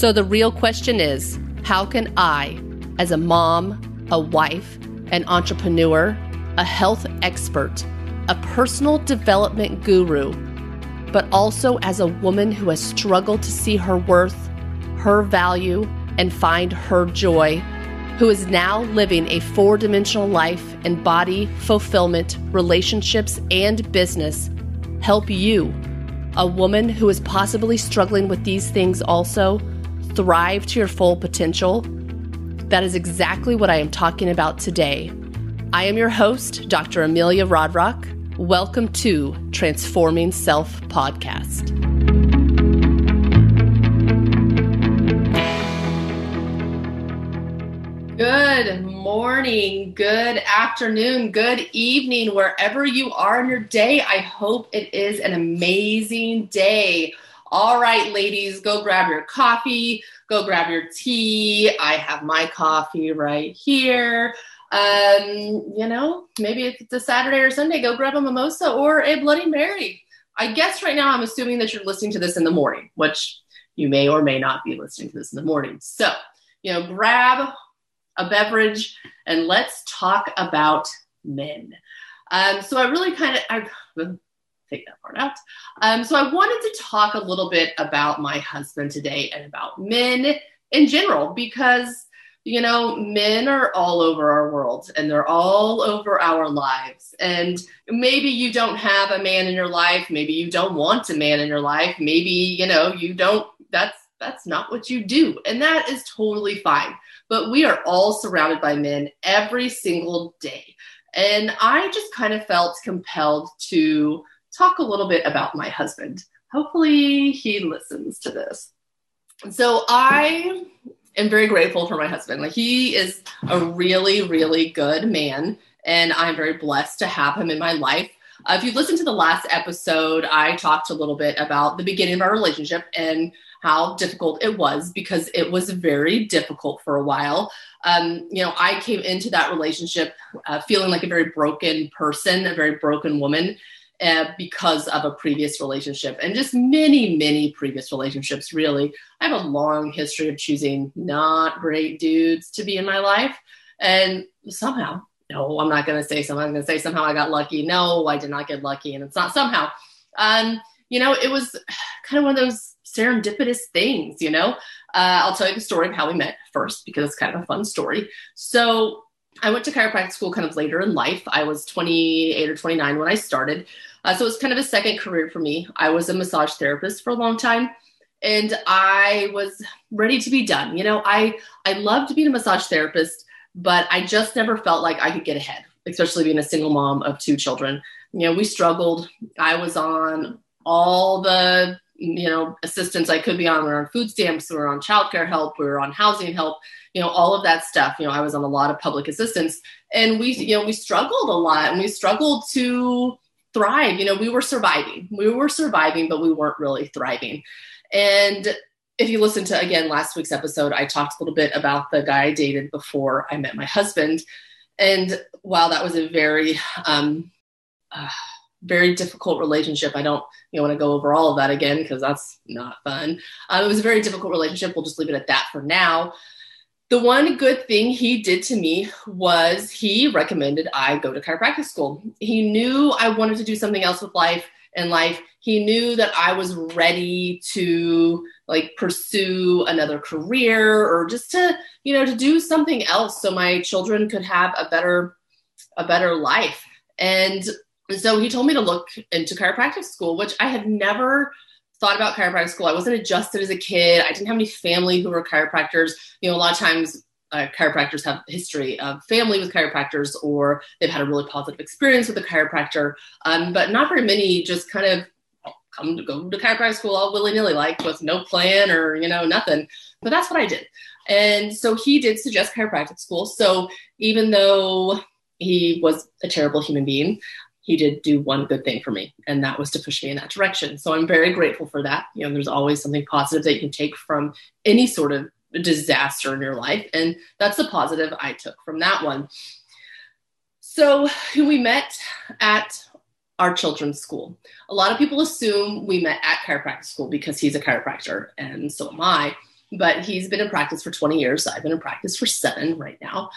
So the real question is how can I, as a mom, a wife, an entrepreneur, a health expert, a personal development guru, but also as a woman who has struggled to see her worth, her value, and find her joy, who is now living a four dimensional life in body, fulfillment, relationships, and business, help you, a woman who is possibly struggling with these things also, thrive to your full potential? That is exactly what I am talking about today. I am your host, Dr. Amelia Rodrock. Welcome to Transforming Self Podcast. Good morning, good afternoon, good evening, wherever you are in your day. I hope it is an amazing day. All right, ladies, go grab your coffee, go grab your tea. I have my coffee right here. Um, you know, maybe if it's a Saturday or Sunday, go grab a mimosa or a Bloody Mary. I guess right now I'm assuming that you're listening to this in the morning, which you may or may not be listening to this in the morning. So, you know, grab a beverage and let's talk about men. Um, so I really kind of I take that part out. Um, so I wanted to talk a little bit about my husband today and about men in general because you know men are all over our world and they're all over our lives. And maybe you don't have a man in your life. Maybe you don't want a man in your life. Maybe you know you don't that's that's not what you do. And that is totally fine. But we are all surrounded by men every single day. And i just kind of felt compelled to talk a little bit about my husband hopefully he listens to this so i am very grateful for my husband. Like he is a really, really good man, and I'm very blessed to have him in my life. Uh, if you listened to the last episode, I talked a little bit about the beginning of our relationship and how difficult it was because it was very difficult for a while. Um, you know, I came into that relationship uh, feeling like a very broken person, a very broken woman uh, because of a previous relationship and just many, many previous relationships, really. I have a long history of choosing not great dudes to be in my life. And somehow, no, I'm not going to say somehow. I'm going to say somehow I got lucky. No, I did not get lucky. And it's not somehow. Um, you know, it was kind of one of those serendipitous things, you know. Uh, I'll tell you the story of how we met first because it's kind of a fun story. So I went to chiropractic school kind of later in life. I was 28 or 29 when I started. Uh, so it's kind of a second career for me. I was a massage therapist for a long time and I was ready to be done. You know, I I loved being a massage therapist, but I just never felt like I could get ahead, especially being a single mom of two children. You know, we struggled. I was on all the you know assistance I could be on. We were on food stamps, we were on childcare help, we were on housing help. You know, all of that stuff. You know, I was on a lot of public assistance, and we you know we struggled a lot, and we struggled to thrive. You know, we were surviving. We were surviving, but we weren't really thriving. And if you listen to again last week's episode, I talked a little bit about the guy I dated before I met my husband. And while that was a very, um, uh, very difficult relationship, I don't you know want to go over all of that again because that's not fun. Um, it was a very difficult relationship. We'll just leave it at that for now the one good thing he did to me was he recommended I go to chiropractic school. He knew I wanted to do something else with life and life. He knew that I was ready to like pursue another career or just to, you know, to do something else so my children could have a better a better life. And so he told me to look into chiropractic school, which I had never thought about chiropractic school. I wasn't adjusted as a kid. I didn't have any family who were chiropractors. You know, a lot of times uh, chiropractors have history of family with chiropractors or they've had a really positive experience with a chiropractor. Um, but not very many just kind of come to go to chiropractic school all willy nilly, like with no plan or, you know, nothing. But that's what I did. And so he did suggest chiropractic school. So even though he was a terrible human being, he did do one good thing for me, and that was to push me in that direction. So I'm very grateful for that. You know, there's always something positive that you can take from any sort of disaster in your life, and that's the positive I took from that one. So we met at our children's school. A lot of people assume we met at chiropractic school because he's a chiropractor and so am I. but he's been in practice for 20 years. I've been in practice for seven right now.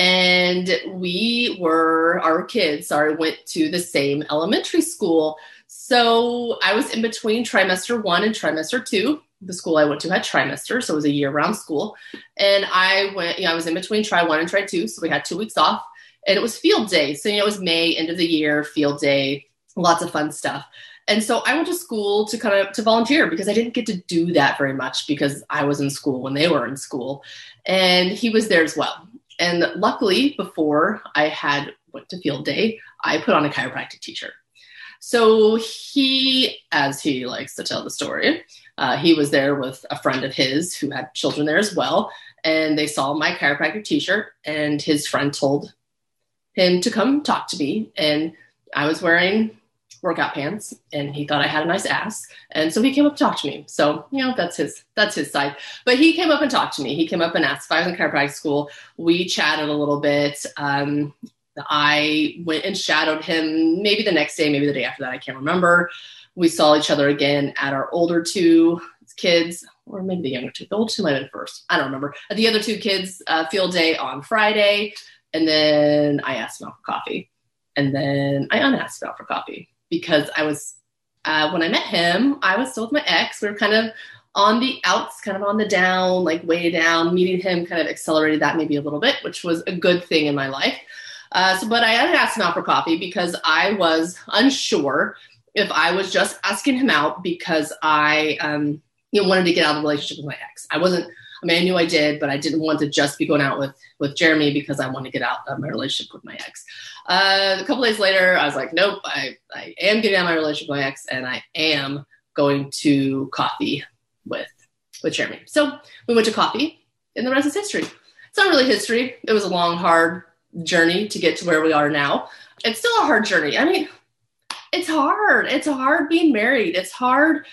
And we were, our kids, sorry, went to the same elementary school. So I was in between trimester one and trimester two. The school I went to had trimester, so it was a year round school. And I went, you know, I was in between try one and try two. So we had two weeks off. And it was field day. So, you know, it was May, end of the year, field day, lots of fun stuff. And so I went to school to kind of to volunteer because I didn't get to do that very much because I was in school when they were in school. And he was there as well. And luckily, before I had went to field day, I put on a chiropractic t-shirt. So he, as he likes to tell the story, uh, he was there with a friend of his who had children there as well, and they saw my chiropractic T-shirt, and his friend told him to come talk to me, and I was wearing workout pants and he thought I had a nice ass. And so he came up to talk to me. So, you know, that's his that's his side. But he came up and talked to me. He came up and asked if I was in chiropractic school. We chatted a little bit. Um, I went and shadowed him maybe the next day, maybe the day after that. I can't remember. We saw each other again at our older two kids, or maybe the younger two. The older two might have been first. I don't remember. At the other two kids' uh, field day on Friday. And then I asked him out for coffee. And then I unasked him out for coffee because I was uh, when I met him, I was still with my ex. We were kind of on the outs, kind of on the down, like way down. Meeting him kind of accelerated that maybe a little bit, which was a good thing in my life. Uh, so, but I had asked him out for coffee because I was unsure if I was just asking him out because I, um, you know, wanted to get out of the relationship with my ex. I wasn't. I mean, I knew I did, but I didn't want to just be going out with with Jeremy because I wanted to get out of my relationship with my ex. Uh, a couple days later, I was like, nope, I, I am getting out of my relationship with my ex and I am going to coffee with, with Jeremy. So we went to coffee and the rest is history. It's not really history. It was a long, hard journey to get to where we are now. It's still a hard journey. I mean, it's hard. It's hard being married. It's hard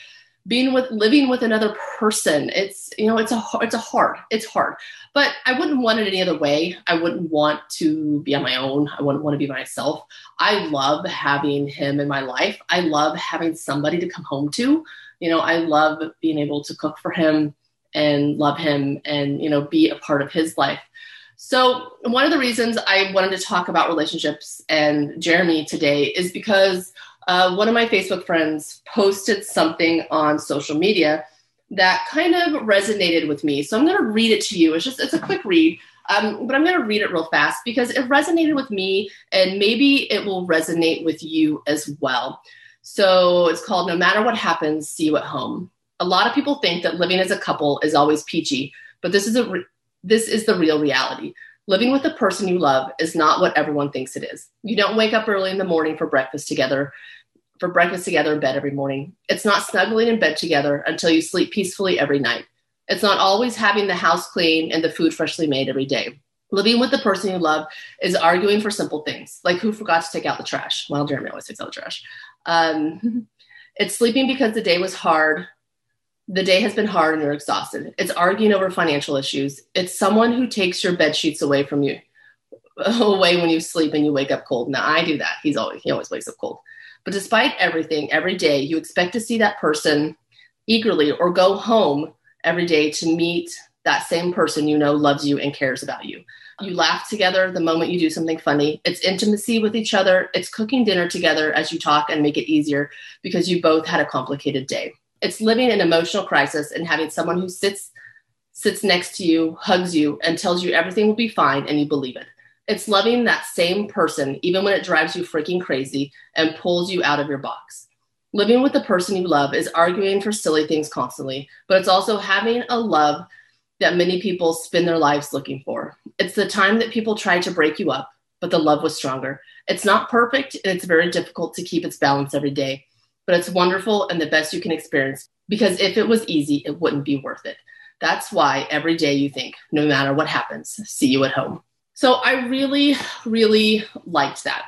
being with living with another person. It's you know it's a it's a hard it's hard. But i wouldn't want it any other way. I wouldn't want to be on my own. I wouldn't want to be myself. I love having him in my life. I love having somebody to come home to. You know i love being able to cook for him and love him and you know be a part of his life. So one of the reasons i wanted to talk about relationships and jeremy today is because uh, one of my Facebook friends posted something on social media that kind of resonated with me. So I'm going to read it to you. It's just, it's a quick read. Um, but I'm going to read it real fast because it resonated with me and maybe it will resonate with you as well. So it's called No Matter What Happens, See You at Home. A lot of people think that living as a couple is always peachy, but this is a re- this is the real reality. Living with the person you love is not what everyone thinks it is. You don't wake up early in the morning for breakfast together for breakfast together in bed every morning. It's not snuggling in bed together until you sleep peacefully every night. It's not always having the house clean and the food freshly made every day. Living with the person you love is arguing for simple things, like who forgot to take out the trash. Well, Jeremy always takes out the trash. Um, it's sleeping because the day was hard. The day has been hard and you're exhausted. It's arguing over financial issues. It's someone who takes your bed sheets away from you, away when you sleep and you wake up cold. Now I do that. He's always he always wakes up cold. But despite everything, every day, you expect to see that person eagerly or go home every day to meet that same person you know loves you and cares about you. You laugh together the moment you do something funny. It's intimacy with each other. It's cooking dinner together as you talk and make it easier because you both had a complicated day. It's living an emotional crisis and having someone who sits sits next to you, hugs you, and tells you everything will be fine and you believe it. It's loving that same person, even when it drives you freaking crazy and pulls you out of your box. Living with the person you love is arguing for silly things constantly, but it's also having a love that many people spend their lives looking for. It's the time that people try to break you up, but the love was stronger. It's not perfect and it's very difficult to keep its balance every day, but it's wonderful and the best you can experience because if it was easy, it wouldn't be worth it. That's why every day you think, no matter what happens, see you at home. So I really, really liked that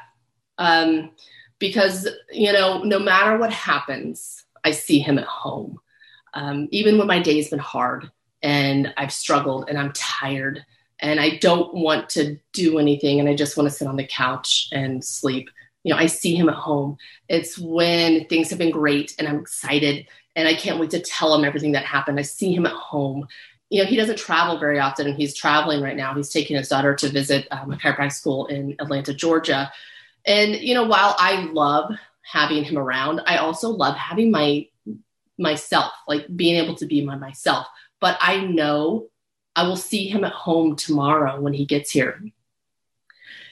um, because, you know, no matter what happens, I see him at home. Um, even when my day's been hard and I've struggled and I'm tired and I don't want to do anything and I just want to sit on the couch and sleep. You know, I see him at home. It's when things have been great and I'm excited and I can't wait to tell him everything that happened. I see him at home you know, he doesn't travel very often and he's traveling right now. He's taking his daughter to visit um, a chiropractic school in Atlanta, Georgia. And, you know, while I love having him around, I also love having my myself, like being able to be my myself. But I know I will see him at home tomorrow when he gets here.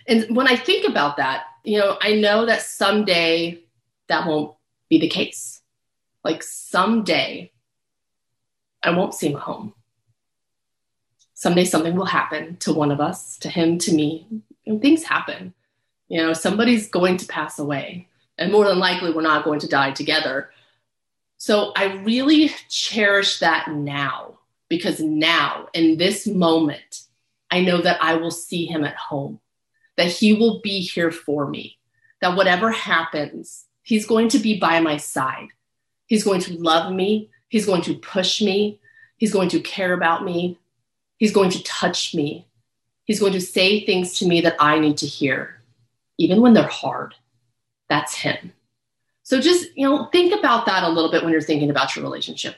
And when I think about that, you know, I know that someday that won't be the case. Like someday I won't see him home someday something will happen to one of us, to him, to me, and things happen. You know, somebody's going to pass away, and more than likely, we're not going to die together. So I really cherish that now because now, in this moment, I know that I will see him at home, that he will be here for me, that whatever happens, he's going to be by my side. He's going to love me. He's going to push me. He's going to care about me. He's going to touch me. He's going to say things to me that I need to hear, even when they're hard. That's him. So just, you know, think about that a little bit when you're thinking about your relationship.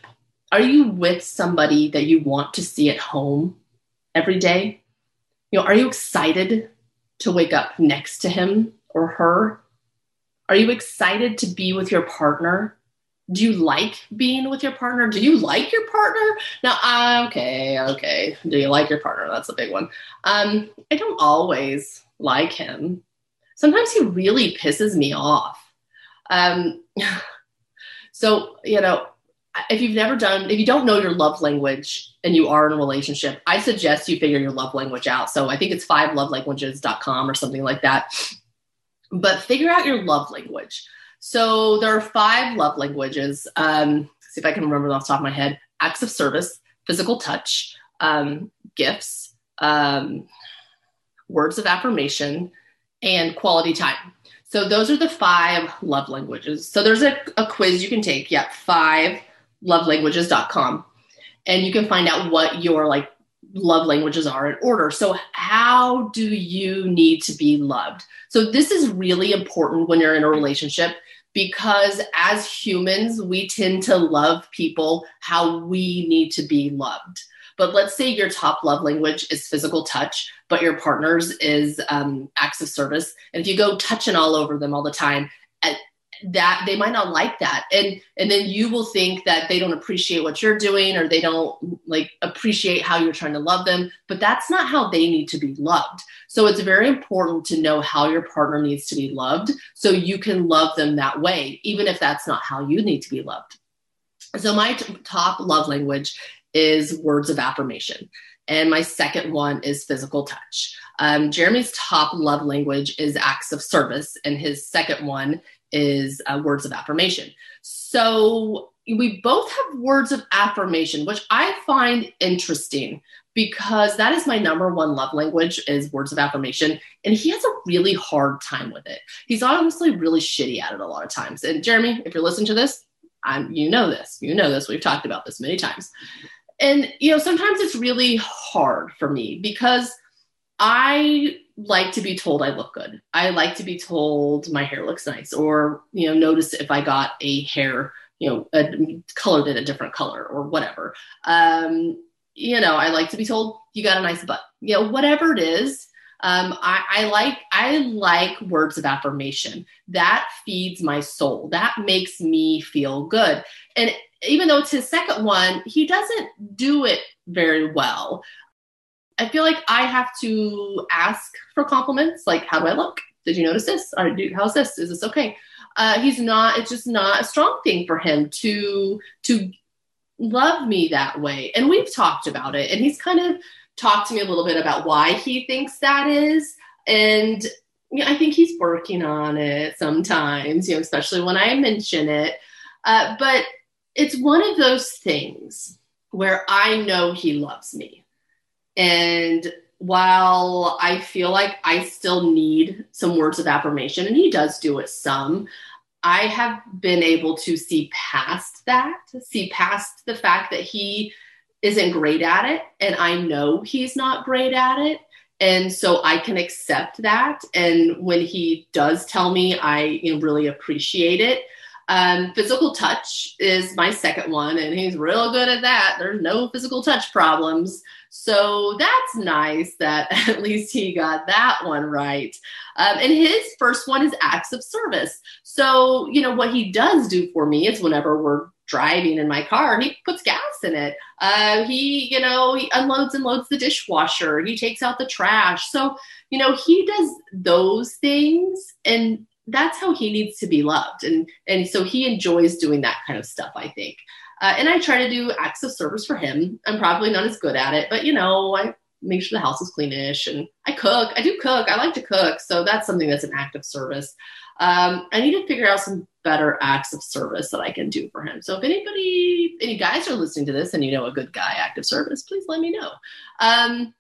Are you with somebody that you want to see at home every day? You know, are you excited to wake up next to him or her? Are you excited to be with your partner do you like being with your partner? Do you like your partner? Now, uh, okay, okay. Do you like your partner? That's a big one. Um, I don't always like him. Sometimes he really pisses me off. Um, so, you know, if you've never done, if you don't know your love language and you are in a relationship, I suggest you figure your love language out. So I think it's five fivelovelanguages.com or something like that. But figure out your love language. So there are five love languages. Um, see if I can remember off the top of my head acts of service, physical touch, um, gifts, um, words of affirmation, and quality time. So those are the five love languages. So there's a, a quiz you can take. Yeah, five lovelanguages.com. And you can find out what your like love languages are in order. So, how do you need to be loved? So, this is really important when you're in a relationship because as humans, we tend to love people how we need to be loved. But let's say your top love language is physical touch, but your partner's is um, acts of service. And if you go touching all over them all the time, that they might not like that. And and then you will think that they don't appreciate what you're doing or they don't like appreciate how you're trying to love them but that's not how they need to be loved. So it's very important to know how your partner needs to be loved so you can love them that way even if that's not how you need to be loved. So my t- top love language is words of affirmation. And my second one is physical touch. Um, Jeremy's top love language is acts of service, and his second one is uh, words of affirmation. So we both have words of affirmation, which I find interesting because that is my number one love language is words of affirmation and he has a really hard time with it. He's honestly really shitty at it a lot of times. And jeremy if you're listening to this I'm, you know this. You know this. We've talked about this many times. And you know sometimes it's really hard for me because i like to be told I look good. I like to be told my hair looks nice, or you know, notice if I got a hair, you know, a, colored in a different color or whatever. Um, you know, I like to be told you got a nice butt. You know, whatever it is. Um, I, I like I like words of affirmation. That feeds my soul. That makes me feel good. And even though it's his second one, he doesn't do it very well. I feel like I have to ask for compliments, like, how do I look? Did you notice this? Or, how's this? Is this okay? Uh, he's not. It's just not a strong thing for him to to love me that way. And we've talked about it, and he's kind of talked to me a little bit about why he thinks that is, and you know, I think he's working on it sometimes. You know, especially when I mention it. Uh, but it's one of those things where I know he loves me and while I feel like I still need some words of affirmation, and he does do it some, I have been able to see past that, see past the fact that he isn't great at it. And I know he's not great at it. And so I can accept that. And when he does tell me, I really appreciate it. Um, physical touch is my second one, and he's real good at that. There's no physical touch problems. So that's nice that at least he got that one right. Um, and his first one is acts of service. So, you know, what he does do for me is whenever we're driving in my car, he puts gas in it. Uh, he, you know, he unloads and loads the dishwasher. He takes out the trash. So, you know, he does those things and that's how he needs to be loved. And, and so he enjoys doing that kind of stuff, I think. Uh, and I try to do acts of service for him. I'm probably not as good at it, but you know, I make sure the house is cleanish and I cook. I do cook. I like to cook. So that's something that's an act of service. Um, I need to figure out some better acts of service that I can do for him. So if anybody, any guys are listening to this and you know a good guy act of service, please let me know. Um,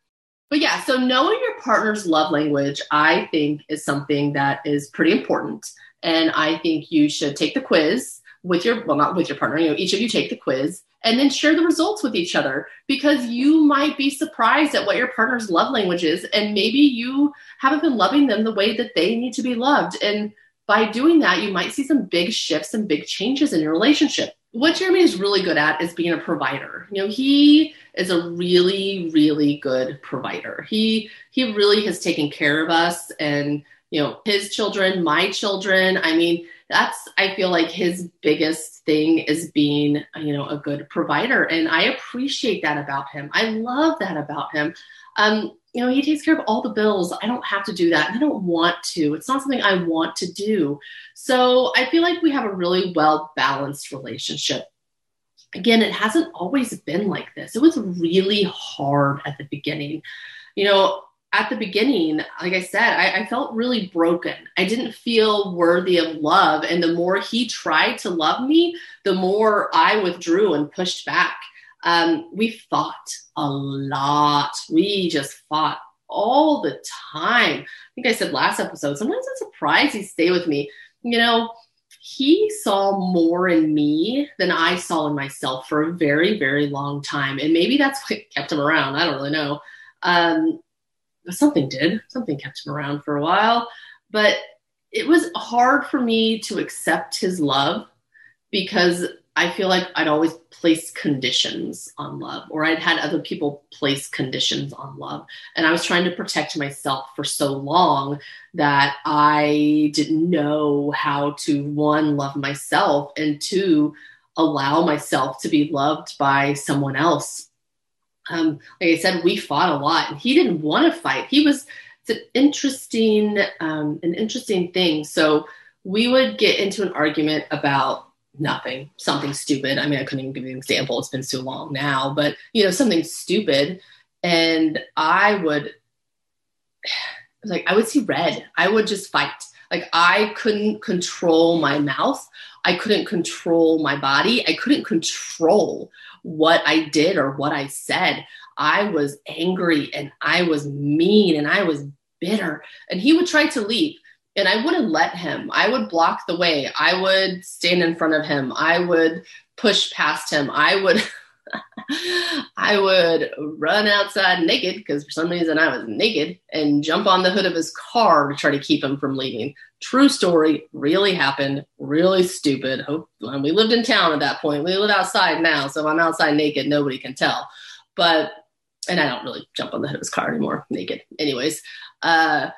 but yeah, so knowing your partner's love language, I think, is something that is pretty important. And I think you should take the quiz with your, well, not with your partner, you know, each of you take the quiz and then share the results with each other because you might be surprised at what your partner's love language is. And maybe you haven't been loving them the way that they need to be loved. And by doing that, you might see some big shifts and big changes in your relationship. What Jeremy is really good at is being a provider. You know, he is a really, really good provider. He he really has taken care of us and you know his children, my children. I mean, that's I feel like his biggest thing is being you know a good provider, and I appreciate that about him. I love that about him. Um, you know, he takes care of all the bills. I don't have to do that. I don't want to. It's not something I want to do. So I feel like we have a really well balanced relationship. Again, it hasn't always been like this. It was really hard at the beginning. You know, at the beginning, like I said, I, I felt really broken. I didn't feel worthy of love. And the more he tried to love me, the more I withdrew and pushed back. Um, we fought a lot. We just fought all the time. I think I said last episode, sometimes I'm surprised he stay with me. You know, he saw more in me than I saw in myself for a very, very long time. And maybe that's what kept him around. I don't really know. Um, something did. Something kept him around for a while. But it was hard for me to accept his love because I feel like I'd always place conditions on love, or I'd had other people place conditions on love. And I was trying to protect myself for so long that I didn't know how to, one, love myself, and two, allow myself to be loved by someone else. Um, like I said, we fought a lot, and he didn't want to fight. He was, it's an interesting, um, an interesting thing. So we would get into an argument about nothing, something stupid. I mean, I couldn't even give you an example. It's been so long now, but you know, something stupid. And I would like I would see red. I would just fight. Like I couldn't control my mouth. I couldn't control my body. I couldn't control what I did or what I said. I was angry and I was mean and I was bitter. And he would try to leave and I wouldn't let him. I would block the way. I would stand in front of him. I would push past him. I would I would run outside naked because for some reason I was naked and jump on the hood of his car to try to keep him from leaving. True story, really happened, really stupid. Hope we lived in town at that point. We live outside now, so if I'm outside naked, nobody can tell. But and I don't really jump on the hood of his car anymore naked. Anyways, uh,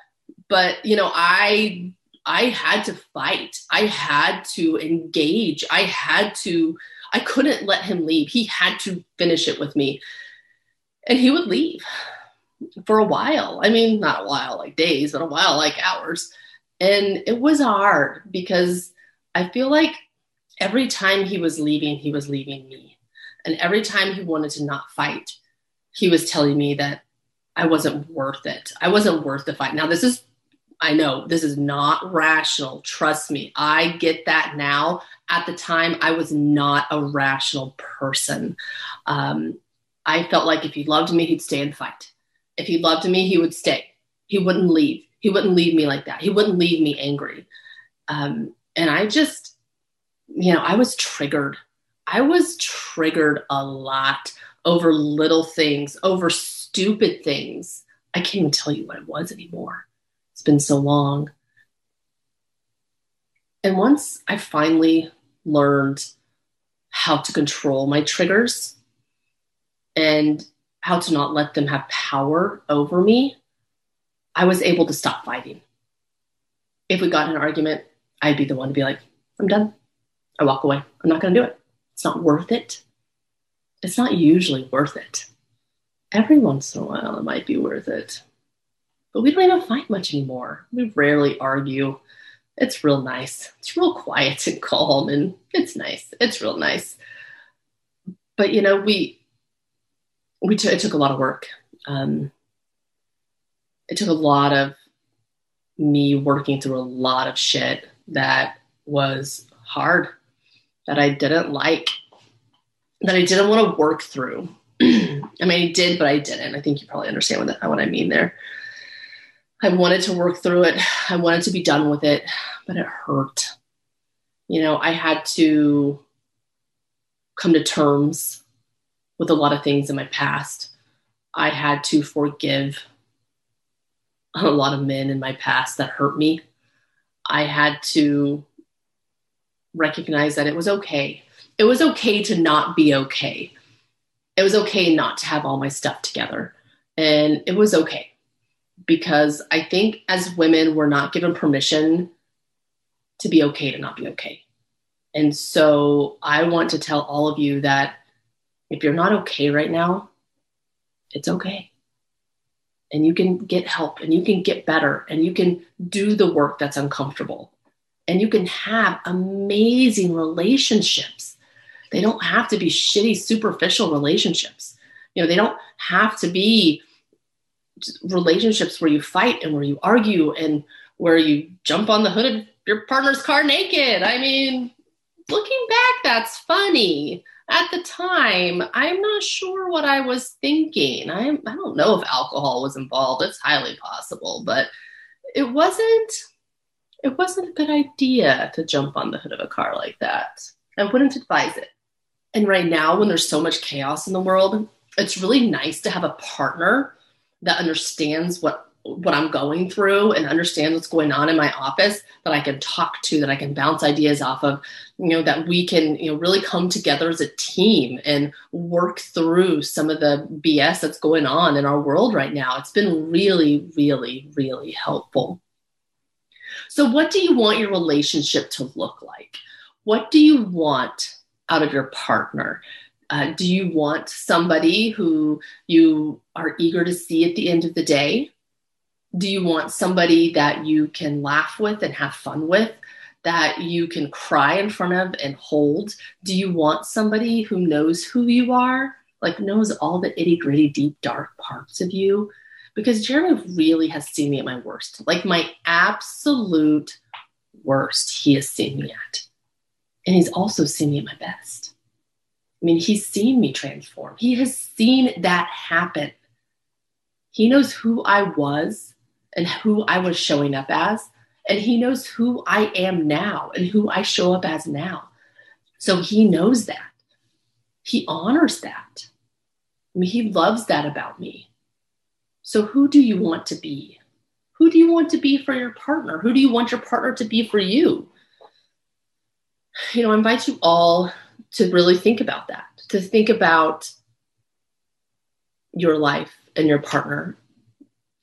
but you know i i had to fight i had to engage i had to i couldn't let him leave. He had to finish it with me. And he would leave for a while. I mean not a while like days but a while like hours. And it was hard because i feel like every time he was leaving he was leaving me. And every time he wanted to not fight he was telling me that I wasn't worth it. I wasn't worth the fight. Now, this is I know this is not rational. Trust me. I get that now. At the time, I was not a rational person. Um, I felt like if he loved me, he'd stay and fight. If he loved me, he would stay. He wouldn't leave. He wouldn't leave me like that. He wouldn't leave me angry. Um, and I just, you know, I was triggered. I was triggered a lot over little things, over stupid things. I can't even tell you what it was anymore. It's been so long. And once I finally learned how to control my triggers and how to not let them have power over me, I was able to stop fighting. If we got in an argument, I'd be the one to be like, I'm done. I walk away. I'm not going to do it. It's not worth it. It's not usually worth it. Every once in a while, it might be worth it. But we don't even fight much anymore. We rarely argue. It's real nice. It's real quiet and calm, and it's nice. It's real nice. But you know, we we t- it took a lot of work. Um, it took a lot of me working through a lot of shit that was hard, that I didn't like, that I didn't want to work through. I mean, I did, but I didn't. I think you probably understand what, what I mean there. I wanted to work through it. I wanted to be done with it, but it hurt. You know, I had to come to terms with a lot of things in my past. I had to forgive a lot of men in my past that hurt me. I had to recognize that it was okay. It was okay to not be okay. It was okay not to have all my stuff together. And it was okay because I think as women, we're not given permission to be okay to not be okay. And so I want to tell all of you that if you're not okay right now, it's okay. And you can get help and you can get better and you can do the work that's uncomfortable. And you can have amazing relationships. They don't have to be shitty, superficial relationships. You know, they don't have to be relationships where you fight and where you argue and where you jump on the hood of your partner's car naked. I mean, looking back, that's funny. At the time, I'm not sure what I was thinking. I, I don't know if alcohol was involved. It's highly possible, but it wasn't. It wasn't a good idea to jump on the hood of a car like that. I wouldn't advise it. And right now, when there's so much chaos in the world, it's really nice to have a partner that understands what what I'm going through and understands what's going on in my office that I can talk to, that I can bounce ideas off of, you know, that we can, you know, really come together as a team and work through some of the BS that's going on in our world right now. It's been really, really, really helpful. So, what do you want your relationship to look like? What do you want out of your partner? Uh, do you want somebody who you are eager to see at the end of the day? Do you want somebody that you can laugh with and have fun with, that you can cry in front of and hold? Do you want somebody who knows who you are, like knows all the itty gritty, deep, dark parts of you? Because Jeremy really has seen me at my worst, like my absolute worst, he has seen me at. And he's also seen me at my best. I mean, he's seen me transform. He has seen that happen. He knows who I was and who I was showing up as. And he knows who I am now and who I show up as now. So he knows that. He honors that. I mean, he loves that about me. So who do you want to be? Who do you want to be for your partner? Who do you want your partner to be for you? You know, I invite you all to really think about that, to think about your life and your partner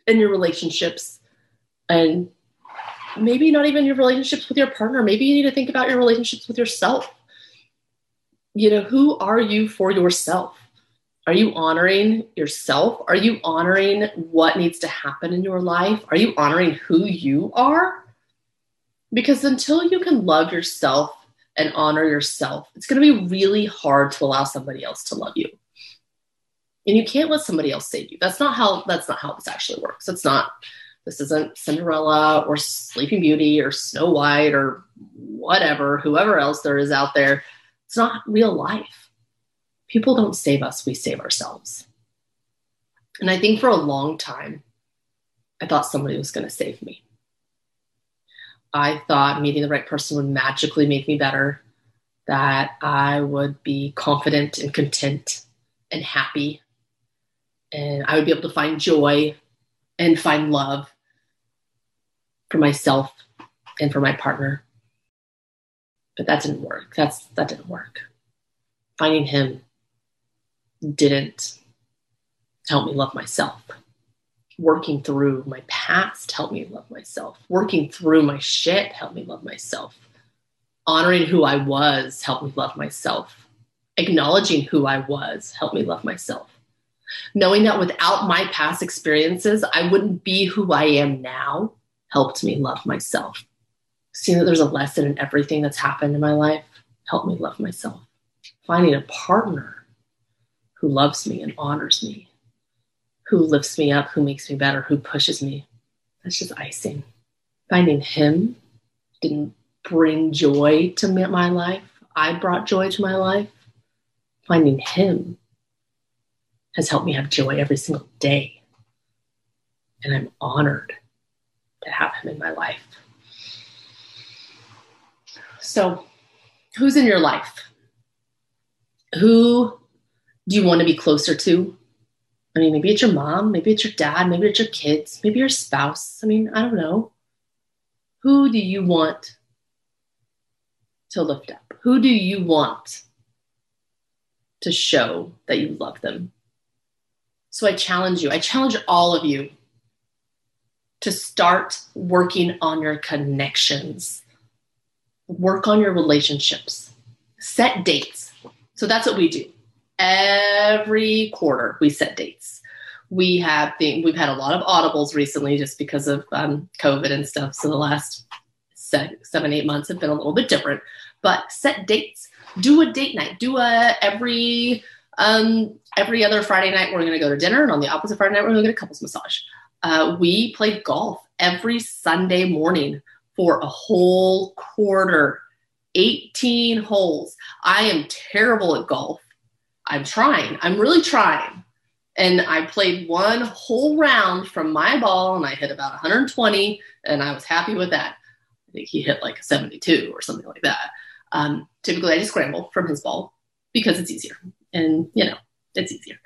and your relationships and maybe not even your relationships with your partner. Maybe you need to think about your relationships with yourself. You know who are you for yourself? Are you honoring yourself? Are you honoring what needs to happen in your life? Are you honoring who you are? Because until you can love yourself and honor yourself, it's going to be really hard to allow somebody else to love you. And you can't let somebody else save you. That's not how that's not how this actually works. It's not this isn't Cinderella or Sleeping Beauty or Snow White or whatever, whoever else there is out there. It's not real life. People don't save us, we save ourselves. And I think for a long time, I thought somebody was going to save me. I thought meeting the right person would magically make me better, that I would be confident and content and happy, and I would be able to find joy and find love for myself and for my partner. But that didn't work. That's that didn't work. Finding him didn't help me love myself. Working through my past helped me love myself. Working through my shit helped me love myself. Honoring who I was helped me love myself. Acknowledging who I was helped me love myself. Knowing that without my past experiences, I wouldn't be who I am now helped me love myself. Seeing that there's a lesson in everything that's happened in my life helped me love myself. Finding a partner who loves me and honors me, who lifts me up, who makes me better, who pushes me. That's just icing. Finding him didn't bring joy to my life. I brought joy to my life. Finding him has helped me have joy every single day. And I'm honored to have him in my life. So, who's in your life? Who do you want to be closer to? I mean, maybe it's your mom, maybe it's your dad, maybe it's your kids, maybe your spouse. I mean, I don't know. Who do you want to lift up? Who do you want to show that you love them? So I challenge you, I challenge all of you to start working on your connections, work on your relationships, set dates. So that's what we do. Every quarter, we set dates. We have the, we've had a lot of audibles recently just because of um, COVID and stuff. So the last seven, eight months have been a little bit different. But set dates. Do a date night. Do a every um, every other Friday night we're going to go to dinner, and on the opposite Friday night we're going to get a couples massage uh, we played golf every Sunday morning for a whole quarter, 18 holes. I am terrible at golf. I'm trying. I'm really trying. And I played one whole round from my ball and I hit about 120 and I was happy with that. I think he hit like 72 or something like that. Um, typically, I just scramble from his ball because it's easier. And, you know, it's easier.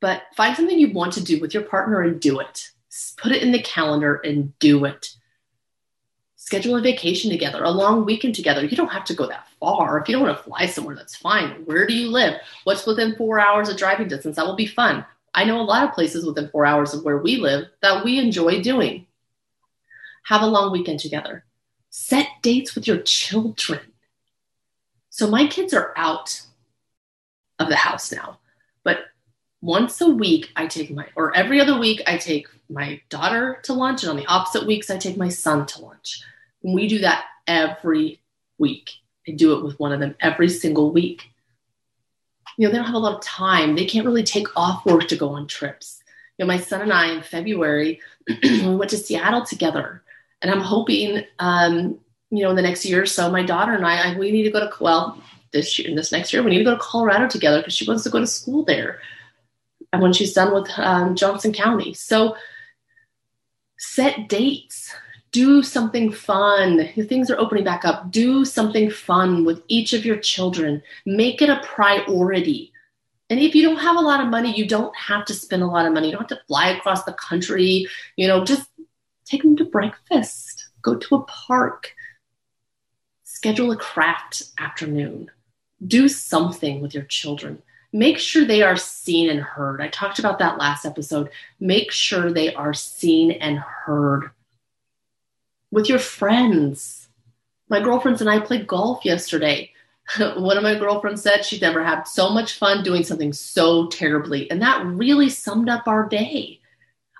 But find something you want to do with your partner and do it put it in the calendar and do it. Schedule a vacation together, a long weekend together. You don't have to go that far. If you don't want to fly somewhere, that's fine. Where do you live? What's within four hours of driving distance? That will be fun. I know a lot of places within four hours of where we live that we enjoy doing. Have a long weekend together. Set dates with your children. So my kids are out of the house now, but once a week I take my, or every other week I take my daughter to lunch, and on the opposite weeks, I take my son to lunch. And we do that every week. I do it with one of them every single week. You know, they don't have a lot of time. They can't really take off work to go on trips. You know, my son and I in February, we went to Seattle together. And I'm hoping, um, you know, in the next year or so, my daughter and I, I we need to go to, well, this year, this next year, we need to go to Colorado together because she wants to go to school there. And when she's done with um, Johnson County. So, set dates do something fun. Things are opening back up. Do something fun with each of your children. Make it a priority. And if you don't have a lot of money you don't have to spend a lot of money. You don't have to fly across the country. You know just take them to breakfast. Go to a park. Schedule a craft afternoon. Do something with your children. Make sure they are seen and heard. I talked about that last episode. Make sure they are seen and heard with your friends. My girlfriends and I played golf yesterday. One of my girlfriends said she'd never had so much fun doing something so terribly. And that really summed up our day.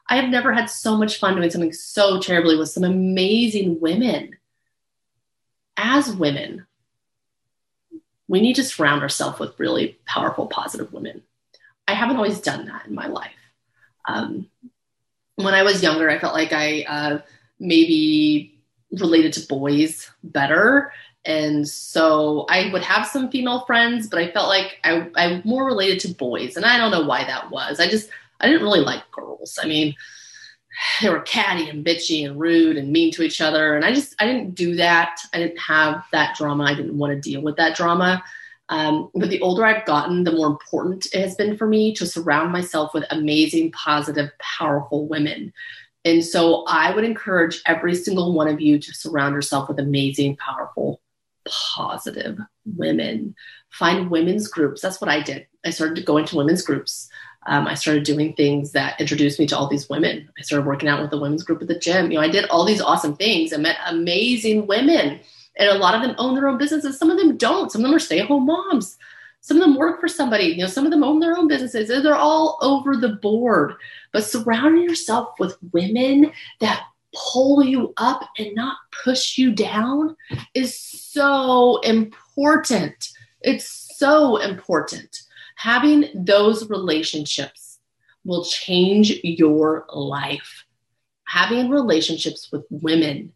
I have never had so much fun doing something so terribly with some amazing women. As women, we need to surround ourselves with really powerful, positive women. I haven't always done that in my life. Um, when I was younger, I felt like I uh, maybe related to boys better. And so I would have some female friends, but I felt like I, I more related to boys. And I don't know why that was. I just, I didn't really like girls. I mean, they were catty and bitchy and rude and mean to each other. And I just, I didn't do that. I didn't have that drama. I didn't want to deal with that drama. Um, but the older I've gotten, the more important it has been for me to surround myself with amazing, positive, powerful women. And so I would encourage every single one of you to surround yourself with amazing, powerful positive women. Find women's groups. That's what I did. I started to go into women's groups. Um, I started doing things that introduced me to all these women. I started working out with the women's group at the gym. You know, I did all these awesome things. I met amazing women, and a lot of them own their own businesses. Some of them don't. Some of them are stay-at-home moms. Some of them work for somebody. You know, some of them own their own businesses. They're all over the board. But surrounding yourself with women that pull you up and not push you down is so important. It's so important. Having those relationships will change your life. Having relationships with women,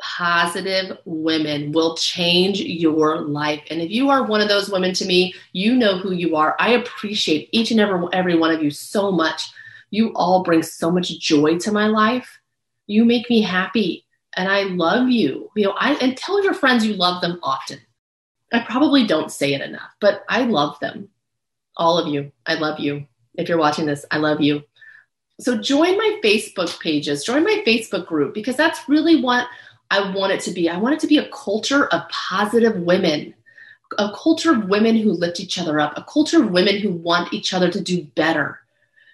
positive women, will change your life. And if you are one of those women to me, you know who you are. I appreciate each and every, every one of you so much. You all bring so much joy to my life you make me happy and I love you. You know, I and tell your friends you love them often. I probably don't say it enough, but I love them. All of you. I love you. If you're watching this, I love you. So join my Facebook pages, join my Facebook group because that's really what I want it to be. I want it to be a culture of positive women, a culture of women who lift each other up, a culture of women who want each other to do better.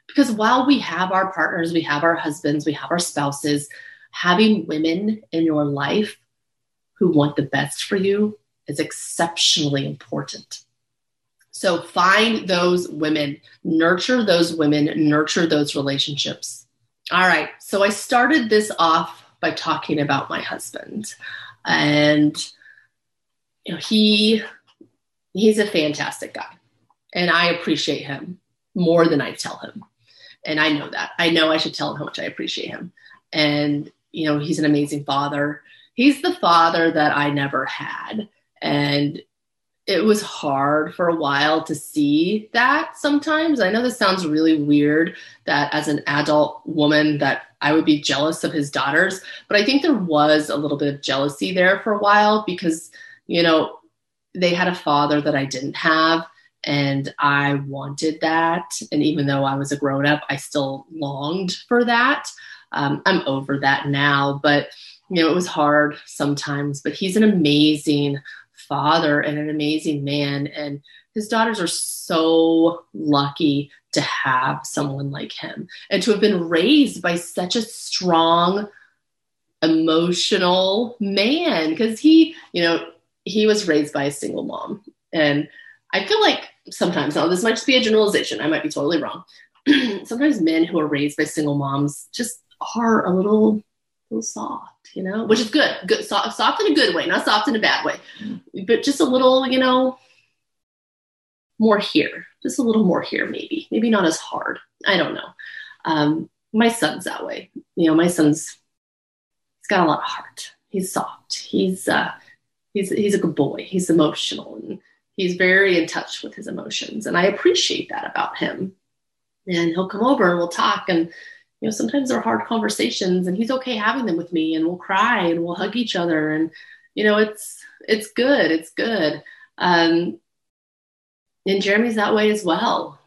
Because while we have our partners, we have our husbands, we have our spouses, having women in your life who want the best for you is exceptionally important. So find those women, nurture those women, nurture those relationships. All right. So I started this off by talking about my husband. And you know, he he's a fantastic guy. And I appreciate him more than I tell him and I know that. I know I should tell him how much I appreciate him. And you know, he's an amazing father. He's the father that I never had. And it was hard for a while to see that sometimes. I know this sounds really weird that as an adult woman that I would be jealous of his daughters, but I think there was a little bit of jealousy there for a while because, you know, they had a father that I didn't have and I wanted that. And even though I was a grown up, I still longed for that. Um, I'm over that now, but you know, it was hard sometimes. But he's an amazing father and an amazing man. And his daughters are so lucky to have someone like him and to have been raised by such a strong, emotional man. Because he, you know, he was raised by a single mom. And I feel like sometimes, now this might just be a generalization, I might be totally wrong. sometimes men who are raised by single moms just are a little, a little soft, you know, which is good, good, soft, soft in a good way, not soft in a bad way, but just a little, you know, more here, just a little more here, maybe, maybe not as hard. I don't know. Um, my son's that way. You know, my son's, he's got a lot of heart. He's soft. He's, uh, he's, he's a good boy. He's emotional and he's very in touch with his emotions and i appreciate that about him and he'll come over and we'll talk and you know sometimes they're hard conversations and he's okay having them with me and we'll cry and we'll hug each other and you know it's it's good it's good um and jeremy's that way as well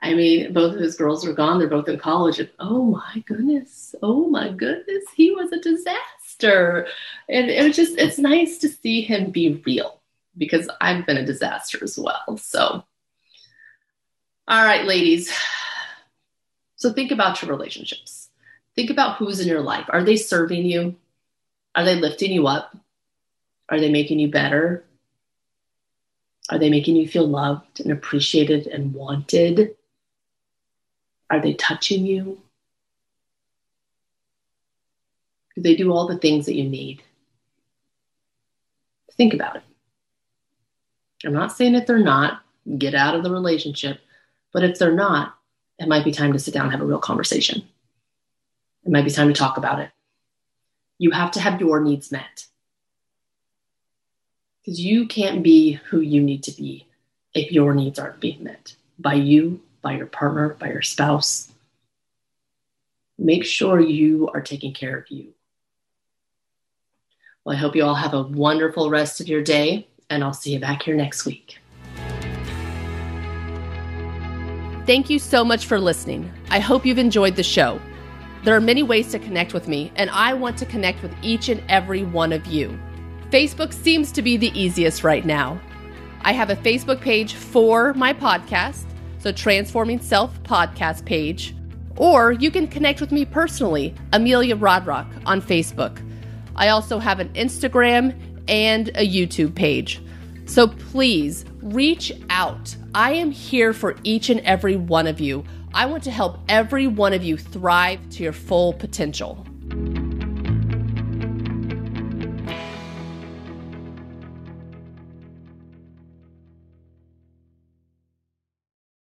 i mean both of his girls are gone they're both in college and oh my goodness oh my goodness he was a disaster and it was just it's nice to see him be real because I've been a disaster as well. So, all right, ladies. So think about your relationships. Think about who's in your life. Are they serving you? Are they lifting you up? Are they making you better? Are they making you feel loved and appreciated and wanted? Are they touching you? Do they do all the things that you need? Think about it. I'm not saying if they're not, get out of the relationship. But if they're not, it might be time to sit down and have a real conversation. It might be time to talk about it. You have to have your needs met. Because you can't be who you need to be if your needs aren't being met by you, by your partner, by your spouse. Make sure you are taking care of you. Well, I hope you all have a wonderful rest of your day and I'll see you back here next week. Thank you so much for listening. I hope you've enjoyed the show. There are many ways to connect with me, and I want to connect with each and every one of you. Facebook seems to be the easiest right now. I have a Facebook page for my podcast, so Transforming Self podcast page, or you can connect with me personally, Amelia Rodrock, on Facebook. I also have an Instagram and a YouTube page. So please reach out. I am here for each and every one of you. I want to help every one of you thrive to your full potential.